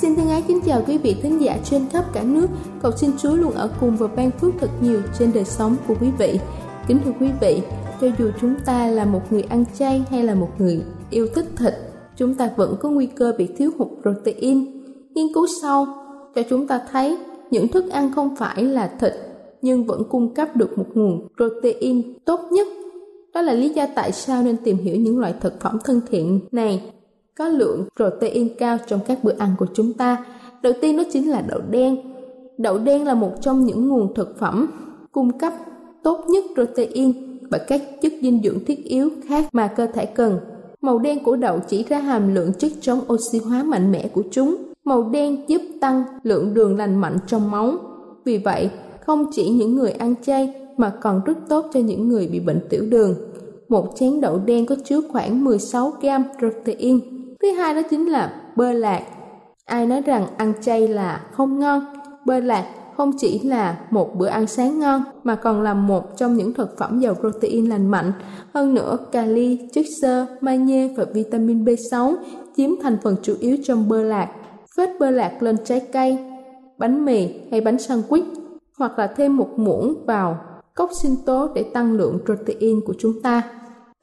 Xin thân ái kính chào quý vị thính giả trên khắp cả nước. Cầu xin Chúa luôn ở cùng và ban phước thật nhiều trên đời sống của quý vị. Kính thưa quý vị, cho dù chúng ta là một người ăn chay hay là một người yêu thích thịt, chúng ta vẫn có nguy cơ bị thiếu hụt protein. Nghiên cứu sau cho chúng ta thấy những thức ăn không phải là thịt nhưng vẫn cung cấp được một nguồn protein tốt nhất. Đó là lý do tại sao nên tìm hiểu những loại thực phẩm thân thiện này có lượng protein cao trong các bữa ăn của chúng ta. Đầu tiên đó chính là đậu đen. Đậu đen là một trong những nguồn thực phẩm cung cấp tốt nhất protein và các chất dinh dưỡng thiết yếu khác mà cơ thể cần. Màu đen của đậu chỉ ra hàm lượng chất chống oxy hóa mạnh mẽ của chúng. Màu đen giúp tăng lượng đường lành mạnh trong máu. Vì vậy, không chỉ những người ăn chay mà còn rất tốt cho những người bị bệnh tiểu đường. Một chén đậu đen có chứa khoảng 16 gram protein Thứ hai đó chính là bơ lạc. Ai nói rằng ăn chay là không ngon, bơ lạc không chỉ là một bữa ăn sáng ngon mà còn là một trong những thực phẩm giàu protein lành mạnh. Hơn nữa, kali, chất xơ, magie và vitamin B6 chiếm thành phần chủ yếu trong bơ lạc. Phết bơ lạc lên trái cây, bánh mì hay bánh sandwich hoặc là thêm một muỗng vào cốc sinh tố để tăng lượng protein của chúng ta.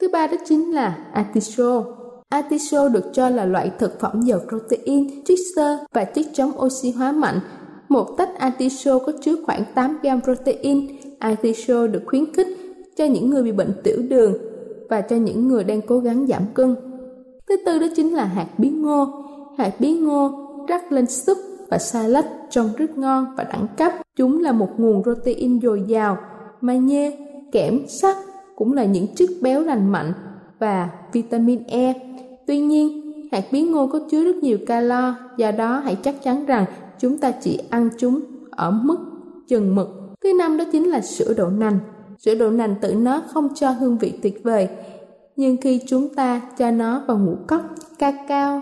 Thứ ba đó chính là artichoke Atiso được cho là loại thực phẩm giàu protein, chất xơ và chất chống oxy hóa mạnh. Một tách atiso có chứa khoảng 8 gram protein. Atiso được khuyến khích cho những người bị bệnh tiểu đường và cho những người đang cố gắng giảm cân. Thứ tư đó chính là hạt bí ngô. Hạt bí ngô rắc lên súp và salad trông rất ngon và đẳng cấp. Chúng là một nguồn protein dồi dào, magie, kẽm, sắt cũng là những chất béo lành mạnh và vitamin E. Tuy nhiên, hạt bí ngô có chứa rất nhiều calo, do đó hãy chắc chắn rằng chúng ta chỉ ăn chúng ở mức chừng mực. Thứ năm đó chính là sữa đậu nành. Sữa đậu nành tự nó không cho hương vị tuyệt vời, nhưng khi chúng ta cho nó vào ngũ cốc, ca cao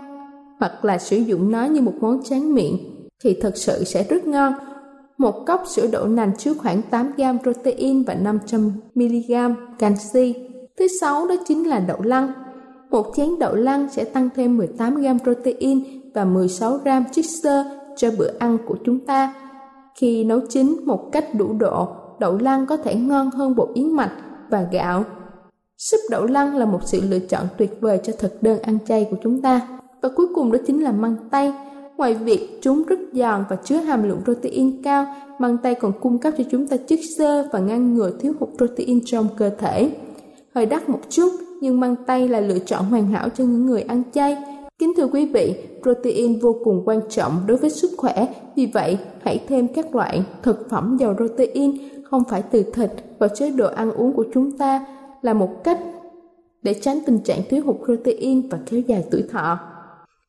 hoặc là sử dụng nó như một món tráng miệng thì thật sự sẽ rất ngon. Một cốc sữa đậu nành chứa khoảng 8 gram protein và 500 mg canxi. Thứ sáu đó chính là đậu lăng. Một chén đậu lăng sẽ tăng thêm 18 gram protein và 16 gram chất xơ cho bữa ăn của chúng ta. Khi nấu chín một cách đủ độ, đậu lăng có thể ngon hơn bột yến mạch và gạo. Súp đậu lăng là một sự lựa chọn tuyệt vời cho thực đơn ăn chay của chúng ta. Và cuối cùng đó chính là măng tây. Ngoài việc chúng rất giòn và chứa hàm lượng protein cao, măng tây còn cung cấp cho chúng ta chất xơ và ngăn ngừa thiếu hụt protein trong cơ thể. Hơi đắt một chút, nhưng măng tây là lựa chọn hoàn hảo cho những người ăn chay. Kính thưa quý vị, protein vô cùng quan trọng đối với sức khỏe, vì vậy hãy thêm các loại thực phẩm giàu protein không phải từ thịt vào chế độ ăn uống của chúng ta là một cách để tránh tình trạng thiếu hụt protein và kéo dài tuổi thọ.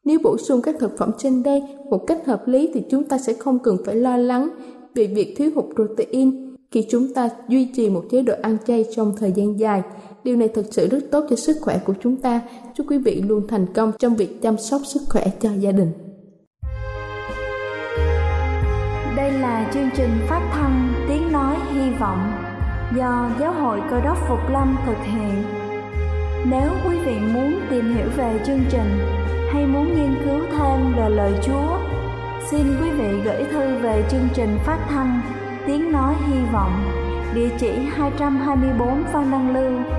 Nếu bổ sung các thực phẩm trên đây một cách hợp lý thì chúng ta sẽ không cần phải lo lắng về việc thiếu hụt protein khi chúng ta duy trì một chế độ ăn chay trong thời gian dài. Điều này thực sự rất tốt cho sức khỏe của chúng ta. Chúc quý vị luôn thành công trong việc chăm sóc sức khỏe cho gia đình. Đây là chương trình phát thanh Tiếng Nói Hy Vọng do Giáo hội Cơ đốc Phục Lâm thực hiện. Nếu quý vị muốn tìm hiểu về chương trình hay muốn nghiên cứu thêm về lời Chúa, xin quý vị gửi thư về chương trình phát thanh Tiếng Nói Hy Vọng, địa chỉ 224 Phan Đăng Lưu,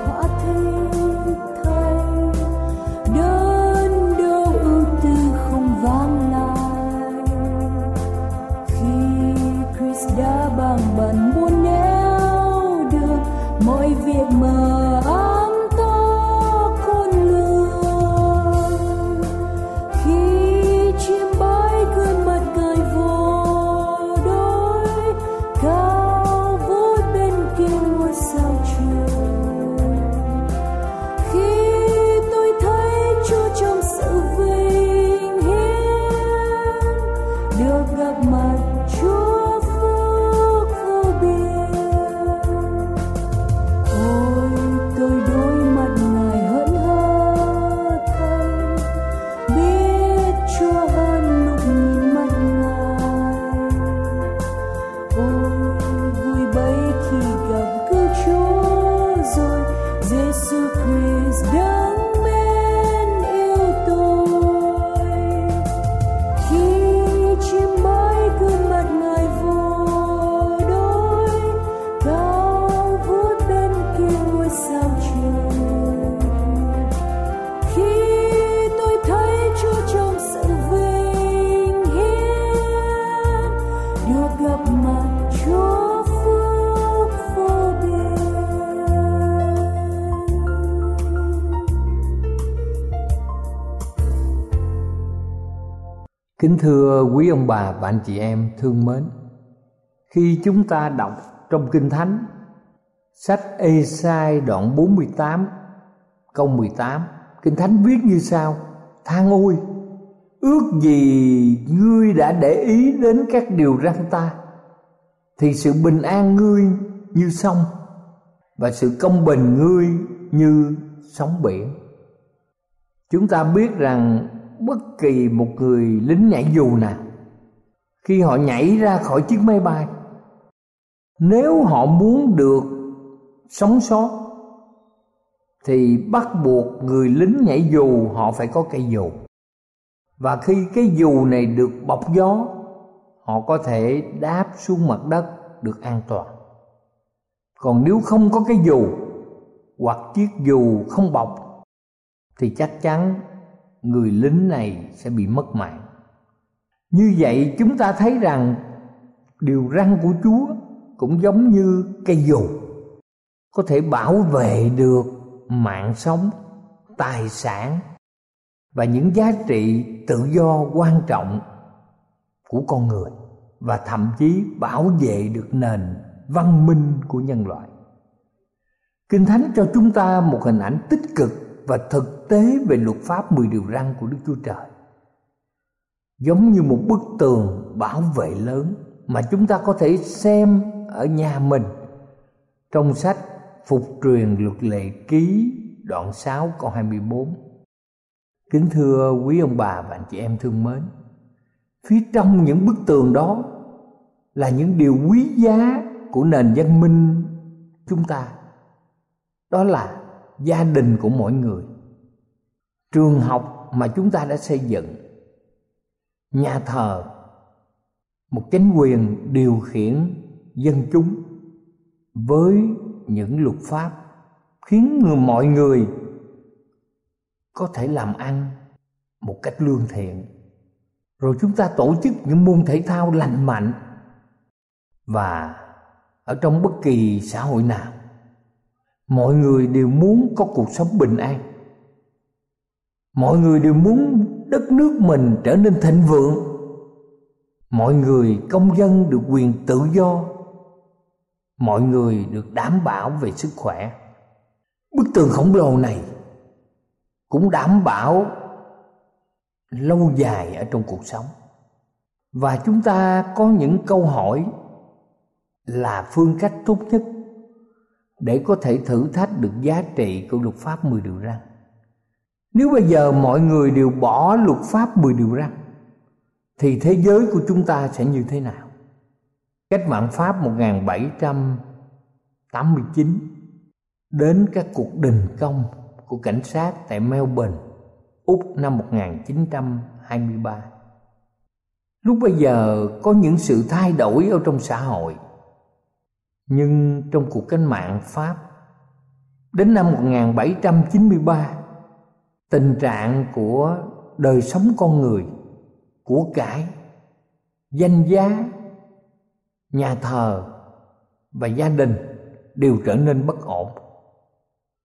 what? Kính thưa quý ông bà và anh chị em thương mến, Khi chúng ta đọc trong Kinh Thánh, Sách Ê-sai đoạn 48 câu 18 Kinh Thánh viết như sau, Than ôi, Ước gì ngươi đã để ý đến các điều răn ta. Thì sự bình an ngươi như sông Và sự công bình ngươi như sóng biển. Chúng ta biết rằng bất kỳ một người lính nhảy dù nào. Khi họ nhảy ra khỏi chiếc máy bay, nếu họ muốn được sống sót, thì bắt buộc người lính nhảy dù họ phải có cây dù. Và khi cái dù này được bọc gió, họ có thể đáp xuống mặt đất được an toàn. Còn nếu không có cái dù hoặc chiếc dù không bọc, thì chắc chắn người lính này sẽ bị mất mạng. Như vậy, chúng ta thấy rằng điều răn của chúa cũng giống như cây dù, có thể bảo vệ được mạng sống, tài sản và những giá trị tự do quan trọng của con người và thậm chí bảo vệ được nền văn minh của nhân loại. Kinh thánh cho chúng ta một hình ảnh tích cực và thực tế về luật pháp 10 điều răn của Đức Chúa Trời. Giống như một bức tường bảo vệ lớn mà chúng ta có thể xem ở nhà mình trong sách Phục truyền luật lệ ký đoạn 6 câu 24. Kính thưa quý ông bà và anh chị em thương mến, phía trong những bức tường đó là những điều quý giá của nền văn minh chúng ta. Đó là gia đình của mỗi người. Trường học mà chúng ta đã xây dựng, nhà thờ, một chính quyền điều khiển dân chúng với những luật pháp khiến người, mọi người có thể làm ăn một cách lương thiện. Rồi chúng ta tổ chức những môn thể thao lành mạnh và ở trong bất kỳ xã hội nào mọi người đều muốn có cuộc sống bình an. Mọi người đều muốn đất nước mình trở nên thịnh vượng. Mọi người công dân được quyền tự do. Mọi người được đảm bảo về sức khỏe. Bức tường khổng lồ này cũng đảm bảo lâu dài ở trong cuộc sống. Và chúng ta có những câu hỏi là phương cách tốt nhất để có thể thử thách được giá trị của luật pháp 10 điều răn. Nếu bây giờ mọi người đều bỏ luật pháp 10 điều răn thì thế giới của chúng ta sẽ như thế nào? Cách mạng Pháp 1789 đến các cuộc đình công của cảnh sát tại Melbourne, Úc năm 1923. Lúc bây giờ có những sự thay đổi ở trong xã hội nhưng trong cuộc cách mạng Pháp, đến năm 1793 tình trạng của đời sống con người, của cải, danh giá, nhà thờ và gia đình đều trở nên bất ổn.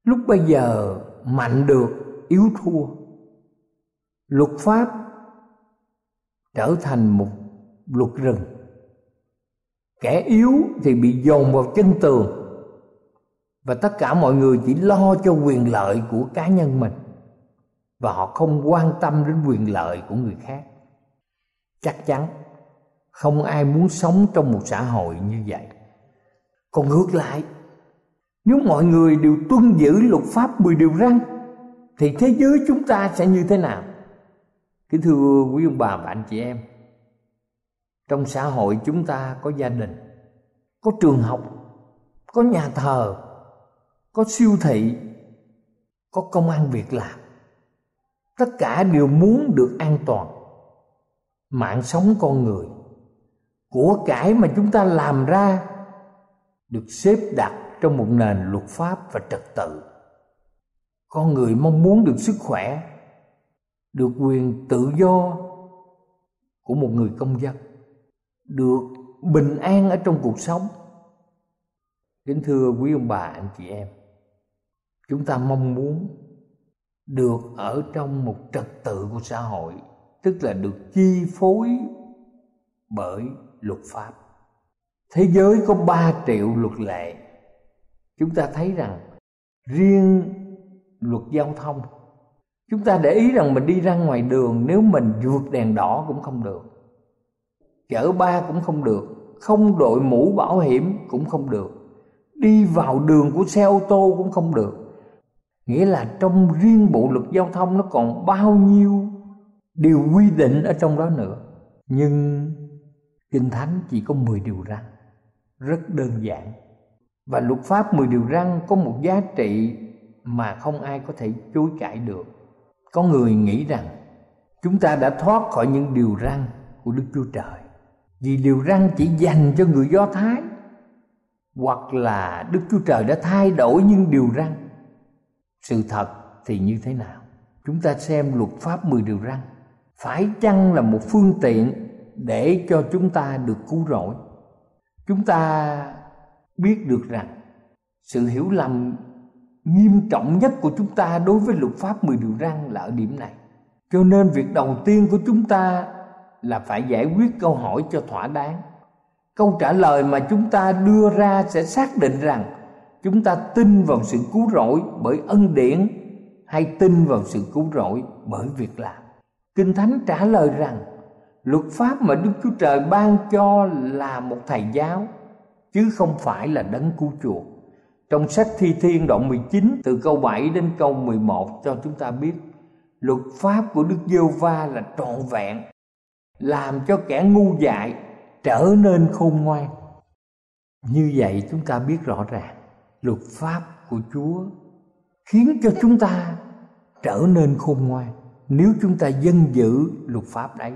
Lúc bây giờ mạnh được, yếu thua. Luật pháp trở thành một luật rừng kẻ yếu thì bị dồn vào chân tường. Và tất cả mọi người chỉ lo cho quyền lợi của cá nhân mình. Và họ không quan tâm đến quyền lợi của người khác. Chắc chắn, không ai muốn sống trong một xã hội như vậy. Còn ngược lại, nếu mọi người đều tuân giữ luật pháp 10 điều răn, thì thế giới chúng ta sẽ như thế nào? Kính thưa quý ông bà và anh chị em trong xã hội chúng ta có gia đình, có trường học, có nhà thờ, có siêu thị, có công an việc làm. Tất cả đều muốn được an toàn, mạng sống con người. Của cải mà chúng ta làm ra được xếp đặt trong một nền luật pháp và trật tự. Con người mong muốn được sức khỏe, được quyền tự do của một người công dân được bình an ở trong cuộc sống. Kính thưa quý ông bà, anh chị em, chúng ta mong muốn được ở trong một trật tự của xã hội, tức là được chi phối bởi luật pháp. Thế giới có 3 triệu luật lệ. Chúng ta thấy rằng riêng luật giao thông, chúng ta để ý rằng mình đi ra ngoài đường, nếu mình vượt đèn đỏ cũng không được chở ba cũng không được, không đội mũ bảo hiểm cũng không được, đi vào đường của xe ô tô cũng không được. Nghĩa là trong riêng bộ luật giao thông nó còn bao nhiêu điều quy định ở trong đó nữa. Nhưng kinh thánh chỉ có 10 điều răn, rất đơn giản. Và luật pháp 10 điều răn có một giá trị mà không ai có thể chối cãi được. Có người nghĩ rằng, chúng ta đã thoát khỏi những điều răn của đức chúa trời vì điều răn chỉ dành cho người do thái, hoặc là đức chúa trời đã thay đổi những điều răn sự thật thì như thế nào? Chúng ta xem luật pháp 10 điều răn phải chăng là một phương tiện để cho chúng ta được cứu rỗi? Chúng ta biết được rằng sự hiểu lầm nghiêm trọng nhất của chúng ta đối với luật pháp 10 điều răn là ở điểm này. Cho nên việc đầu tiên của chúng ta là phải giải quyết câu hỏi cho thỏa đáng. Câu trả lời mà chúng ta đưa ra sẽ xác định rằng chúng ta tin vào sự cứu rỗi bởi ân điển hay tin vào sự cứu rỗi bởi việc làm. Kinh thánh trả lời rằng, luật pháp mà đức chúa trời ban cho là một thầy giáo, chứ không phải là đấng cứu chuộc. Trong sách Thi Thiên đoạn 19 từ câu 7 đến câu 11 cho chúng ta biết, luật pháp của Đức Giêsu va là trọn vẹn làm cho kẻ ngu dại trở nên khôn ngoan. Như vậy chúng ta biết rõ ràng, luật pháp của Chúa khiến cho chúng ta trở nên khôn ngoan nếu chúng ta dân giữ luật pháp đấy.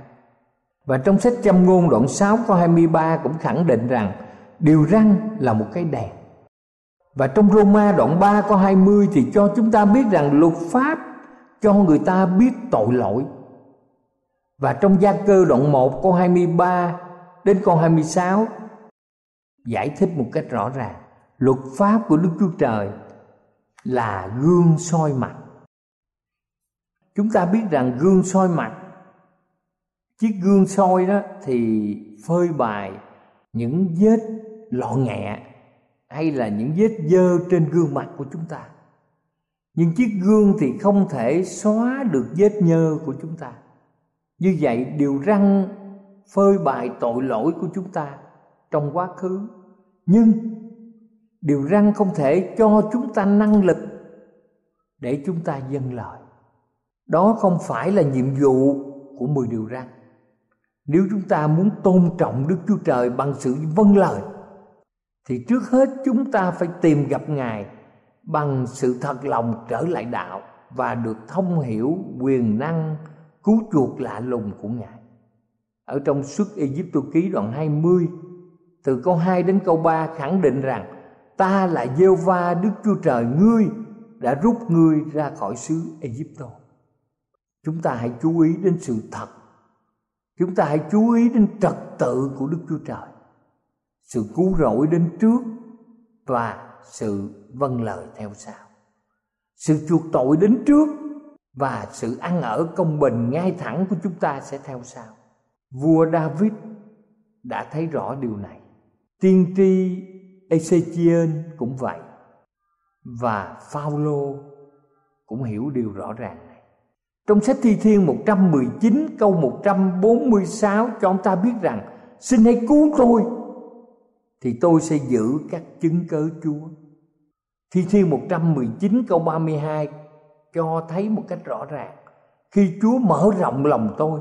Và trong sách Châm ngôn đoạn 6 câu 23 cũng khẳng định rằng điều răng là một cái đèn. Và trong Roma đoạn 3 câu 20 thì cho chúng ta biết rằng luật pháp cho người ta biết tội lỗi. Và trong Gia Cơ đoạn 1 câu 23 đến câu 26 giải thích một cách rõ ràng. Luật pháp của Đức Chúa Trời là gương soi mặt. Chúng ta biết rằng gương soi mặt, chiếc gương soi đó thì phơi bày những vết lọ nghẹ hay là những vết dơ trên gương mặt của chúng ta. Nhưng chiếc gương thì không thể xóa được vết nhơ của chúng ta như vậy điều răng phơi bày tội lỗi của chúng ta trong quá khứ. Nhưng điều răng không thể cho chúng ta năng lực để chúng ta dâng lời. Đó không phải là nhiệm vụ của mười điều răng. Nếu chúng ta muốn tôn trọng đức chúa trời bằng sự vâng lời, thì trước hết chúng ta phải tìm gặp ngài bằng sự thật lòng trở lại đạo và được thông hiểu quyền năng cứu chuộc lạ lùng của ngài ở trong xuất Egypto ký đoạn 20 từ câu 2 đến câu 3 khẳng định rằng, ta là gieo va Đức Chúa Trời ngươi đã rút ngươi ra khỏi xứ Egypto. Chúng ta hãy chú ý đến sự thật. Chúng ta hãy chú ý đến trật tự của Đức Chúa Trời. Sự cứu rỗi đến trước và sự vâng lời theo sau. Sự chuộc tội đến trước và sự ăn ở công bình ngay thẳng của chúng ta sẽ theo sau. Vua David đã thấy rõ điều này. Tiên tri Ezechiel cũng vậy. Và Phaolô cũng hiểu điều rõ ràng này. Trong sách Thi Thiên 119 câu 146 cho ông ta biết rằng, Xin hãy cứu tôi, Thì tôi sẽ giữ các chứng cớ Chúa Thi Thiên 119 câu 32 cho thấy một cách rõ ràng. Khi Chúa mở rộng lòng tôi,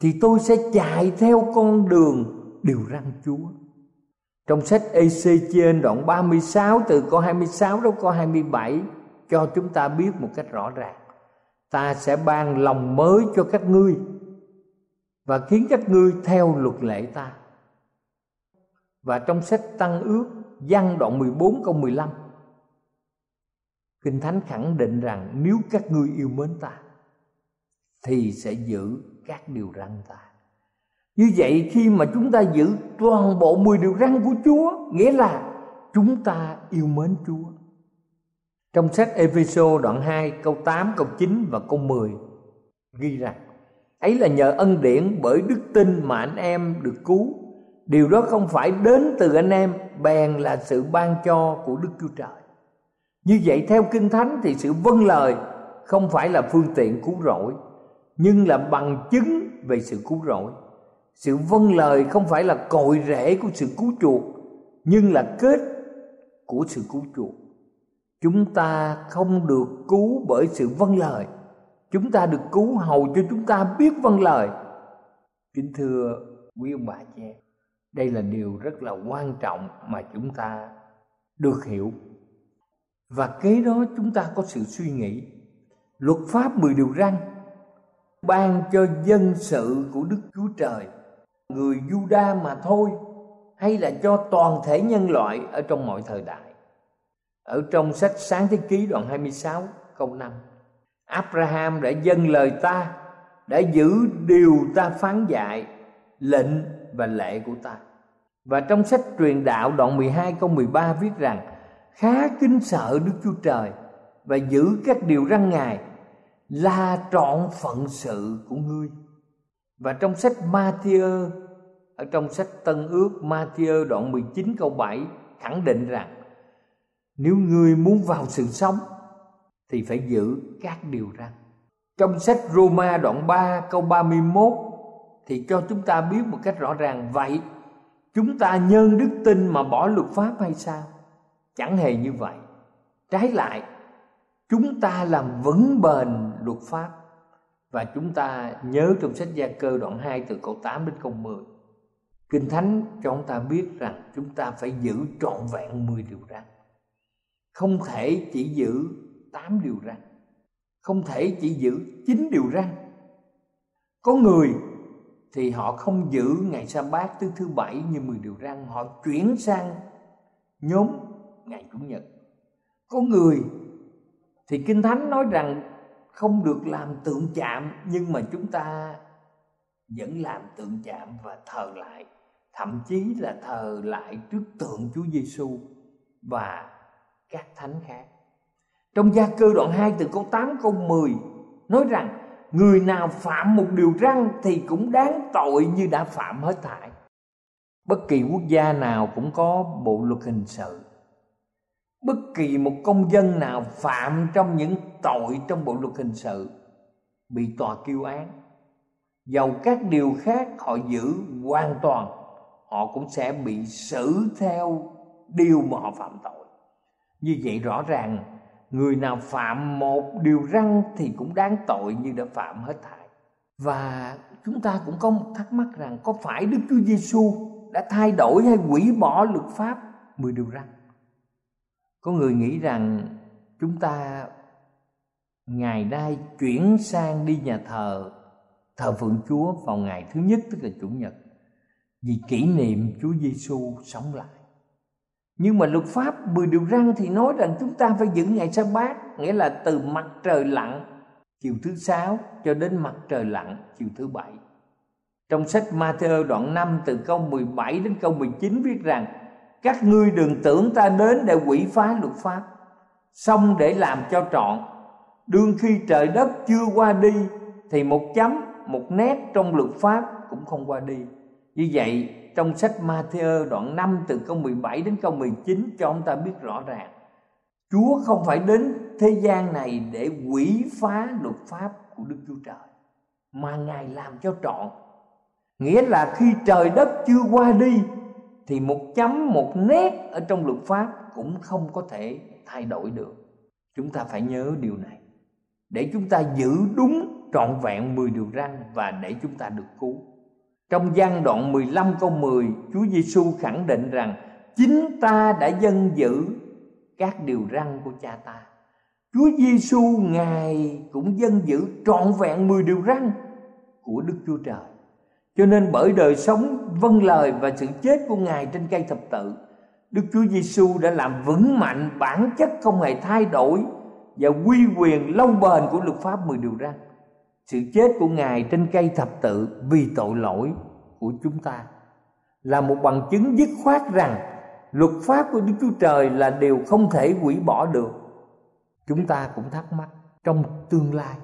Thì tôi sẽ chạy theo con đường điều răn Chúa. Trong sách EC trên đoạn 36 từ câu 26 đến câu 27 Cho chúng ta biết một cách rõ ràng. Ta sẽ ban lòng mới cho các ngươi Và khiến các ngươi theo luật lệ ta. Và trong sách Tăng ước Văn đoạn 14 câu 15 Kinh Thánh khẳng định rằng nếu các ngươi yêu mến ta, thì sẽ giữ các điều răn ta. Như vậy khi mà chúng ta giữ toàn bộ 10 điều răn của Chúa, nghĩa là chúng ta yêu mến Chúa. Trong sách Epheso đoạn 2 câu 8 câu 9 và câu 10 ghi rằng, ấy là nhờ ân điển bởi đức tin mà anh em được cứu. Điều đó không phải đến từ anh em, bèn là sự ban cho của Đức Chúa Trời. Như vậy theo Kinh Thánh thì sự vâng lời không phải là phương tiện cứu rỗi, nhưng là bằng chứng về sự cứu rỗi. Sự vâng lời không phải là cội rễ của sự cứu chuộc, nhưng là kết của sự cứu chuộc. chúng ta không được cứu bởi sự vâng lời chúng ta được cứu hầu cho chúng ta biết vâng lời kính thưa quý ông bà chị em, đây là điều rất là quan trọng mà chúng ta được hiểu và kế đó chúng ta có sự suy nghĩ. Luật pháp mười điều răn, ban cho dân sự của đức chúa trời, người juda mà thôi, hay là cho toàn thể nhân loại ở trong mọi thời đại. Ở trong sách sáng thế ký đoạn 26 câu 5 Abraham đã dâng lời ta, đã giữ điều ta phán dạy, lệnh và lệ của ta. Và trong sách truyền đạo đoạn 12 câu 13 viết rằng khá kính sợ Đức Chúa Trời và giữ các điều răn Ngài là trọn phận sự của ngươi. Và trong sách Matthew, ở trong sách Tân Ước Matthew đoạn 19 câu 7 khẳng định rằng nếu ngươi muốn vào sự sống thì phải giữ các điều răn. Trong sách Roma đoạn 3 câu 31 thì cho chúng ta biết một cách rõ ràng, vậy chúng ta nhân đức tin mà bỏ luật pháp hay sao? Chẳng hề như vậy. Trái lại, chúng ta làm vững bền luật pháp và chúng ta nhớ trong sách Gia Cơ đoạn 2 từ câu 8 đến câu 10. Kinh Thánh cho chúng ta biết rằng chúng ta phải giữ trọn vẹn 10 điều răn. Không thể chỉ giữ 8 điều răn. Không thể chỉ giữ 9 điều răn. Có người thì họ không giữ ngày sa bát thứ thứ bảy như 10 điều răn, họ chuyển sang nhóm ngày chủ nhật. Có người thì Kinh Thánh nói rằng không được làm tượng chạm, nhưng mà chúng ta vẫn làm tượng chạm và thờ lại thậm chí là thờ lại trước tượng Chúa Giêsu và các thánh khác. Trong gia cơ đoạn 2 từ câu 8 câu 10 nói rằng, người nào phạm một điều răn thì cũng đáng tội như đã phạm hết thảy. Bất kỳ quốc gia nào cũng có bộ luật hình sự. Bất kỳ một công dân nào phạm trong những tội trong bộ luật hình sự bị tòa kêu án. Dầu các điều khác họ giữ hoàn toàn, họ cũng sẽ bị xử theo điều mà họ phạm tội. Như vậy rõ ràng người nào phạm một điều răn thì cũng đáng tội như đã phạm hết thảy và chúng ta cũng có một thắc mắc rằng có phải Đức Chúa Giêsu đã thay đổi hay hủy bỏ luật pháp mười điều răn có người nghĩ rằng chúng ta ngày nay chuyển sang đi nhà thờ thờ phượng Chúa vào ngày thứ nhất, tức là chủ nhật, vì kỷ niệm Chúa Giêsu sống lại. Nhưng mà luật pháp 10 điều răn thì nói rằng chúng ta phải giữ ngày sa bát, nghĩa là từ mặt trời lặn chiều thứ sáu cho đến mặt trời lặn chiều thứ bảy. Trong sách Matthew đoạn 5 từ câu 17 đến câu 19 viết rằng các ngươi đừng tưởng ta đến để quỷ phá luật pháp, xong để làm cho trọn. Đương khi trời đất chưa qua đi, thì một chấm, một nét trong luật pháp cũng không qua đi. Như vậy, trong sách Matthew đoạn 5 từ câu 17 đến câu 19 cho ông ta biết rõ ràng. Chúa không phải đến thế gian này để quỷ phá luật pháp của Đức Chúa Trời, Mà Ngài làm cho trọn. Nghĩa là khi trời đất chưa qua đi thì một chấm, một nét ở trong luật pháp cũng không có thể thay đổi được. Chúng ta phải nhớ điều này. Để chúng ta giữ đúng trọn vẹn 10 điều răn Và để chúng ta được cứu. Trong gian đoạn 15 câu 10 Chúa Giêsu khẳng định rằng Chính ta đã dân giữ các điều răn của cha ta. Chúa Giêsu Ngài cũng dân giữ trọn vẹn 10 điều răn của Đức Chúa Trời. Cho nên bởi đời sống vâng lời và sự chết của Ngài trên cây thập tự, Đức Chúa Giêsu đã làm vững mạnh bản chất không hề thay đổi Và quy quyền lâu bền của luật pháp 10 điều răn sự chết của ngài trên cây thập tự vì tội lỗi của chúng ta là một bằng chứng dứt khoát rằng luật pháp của Đức Chúa Trời là điều không thể hủy bỏ được. Chúng ta cũng thắc mắc trong tương lai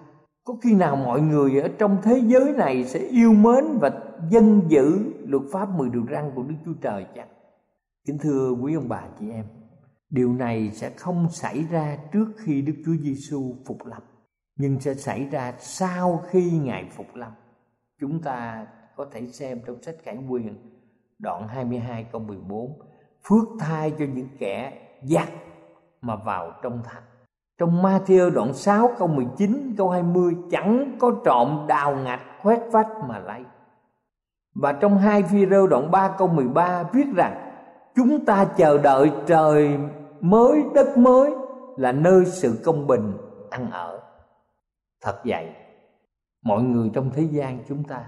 có khi nào mọi người ở trong thế giới này sẽ yêu mến và dân giữ luật pháp 10 điều răn của Đức Chúa Trời chăng? Kính thưa quý ông bà chị em, điều này sẽ không xảy ra trước khi Đức Chúa Giêsu phục lâm nhưng sẽ xảy ra sau khi ngài phục lâm chúng ta có thể xem trong sách Khải Quyền đoạn 22 câu 14 phước thai cho những kẻ giặc mà vào trong thành. Trong Matthew đoạn 6 câu 19 câu 20 chẳng có trộm đào ngạch khoét vách mà lấy. Và trong hai Phi-rơ đoạn 3 câu 13 viết rằng chúng ta chờ đợi trời mới đất mới là nơi sự công bình ăn ở. Thật vậy, mọi người trong thế gian chúng ta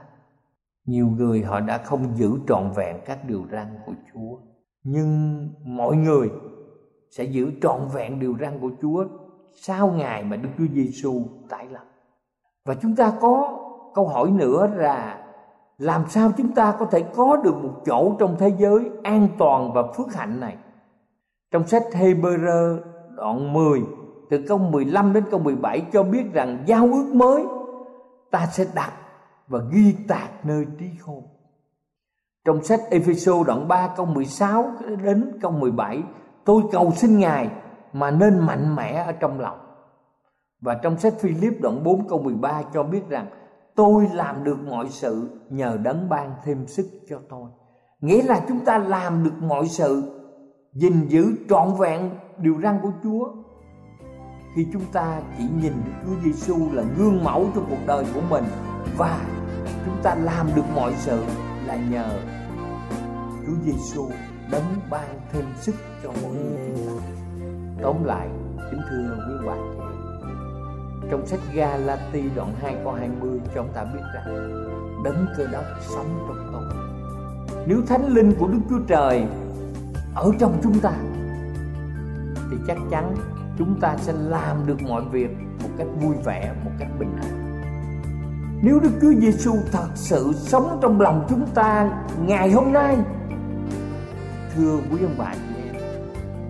nhiều người họ đã không giữ trọn vẹn các điều răn của Chúa nhưng mọi người sẽ giữ trọn vẹn điều răn của Chúa sau ngày mà Đức Chúa Giêsu tái lập. Và chúng ta có câu hỏi nữa là làm sao chúng ta có thể có được một chỗ trong thế giới an toàn và phước hạnh này? Trong sách Hebrew đoạn 10 từ câu 15 đến câu 17 cho biết rằng giao ước mới ta sẽ đặt và ghi tạc nơi trí khôn. Trong sách Ephesos đoạn 3 câu 16 đến câu 17 Tôi cầu xin Ngài mà nên mạnh mẽ ở trong lòng Và trong sách Philip đoạn 4 câu 13 cho biết rằng, Tôi làm được mọi sự nhờ đấng ban thêm sức cho tôi Nghĩa là chúng ta làm được mọi sự, gìn giữ trọn vẹn điều răn của Chúa, khi chúng ta chỉ nhìn Đức Chúa Giêsu là gương mẫu trong cuộc đời của mình và chúng ta làm được mọi sự là nhờ Chúa Giêsu đấng ban thêm sức cho mỗi người chúng ta. Tóm lại, kính thưa quý bạn chị trong sách Galati đoạn 2 câu 20 cho chúng ta biết rằng đấng cơ đốc sống trong tôi. Nếu thánh linh của Đức Chúa Trời ở trong chúng ta thì chắc chắn chúng ta sẽ làm được mọi việc một cách vui vẻ, một cách bình an. Nếu Đức Chúa Giêsu thật sự sống trong lòng chúng ta ngày hôm nay Thưa quý ông bà chị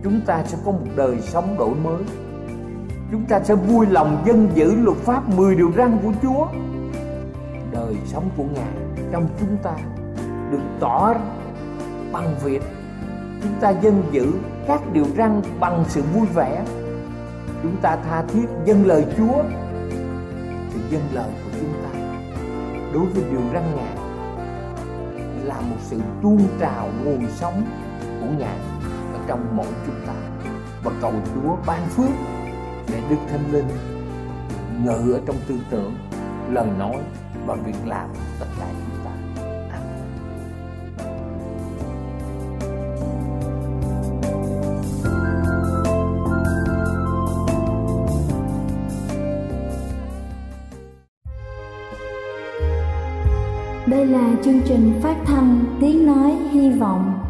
Chúng ta sẽ có một đời sống đổi mới. Chúng ta sẽ vui lòng dân giữ luật pháp 10 điều răn của Chúa. Đời sống của Ngài trong chúng ta được tỏ bằng việc chúng ta dân giữ các điều răn bằng sự vui vẻ. Chúng ta tha thiết dân lời Chúa, sự dân lời của chúng ta. Đối với điều răn ngài là một sự tuôn trào nguồn sống của ngài trong mỗi chúng ta và cầu Chúa ban phước để Đức Thánh Linh ngự ở trong tư tưởng, lời nói và việc làm tất cả chúng ta. Amen. Đây là chương trình phát thanh Tiếng Nói Hy Vọng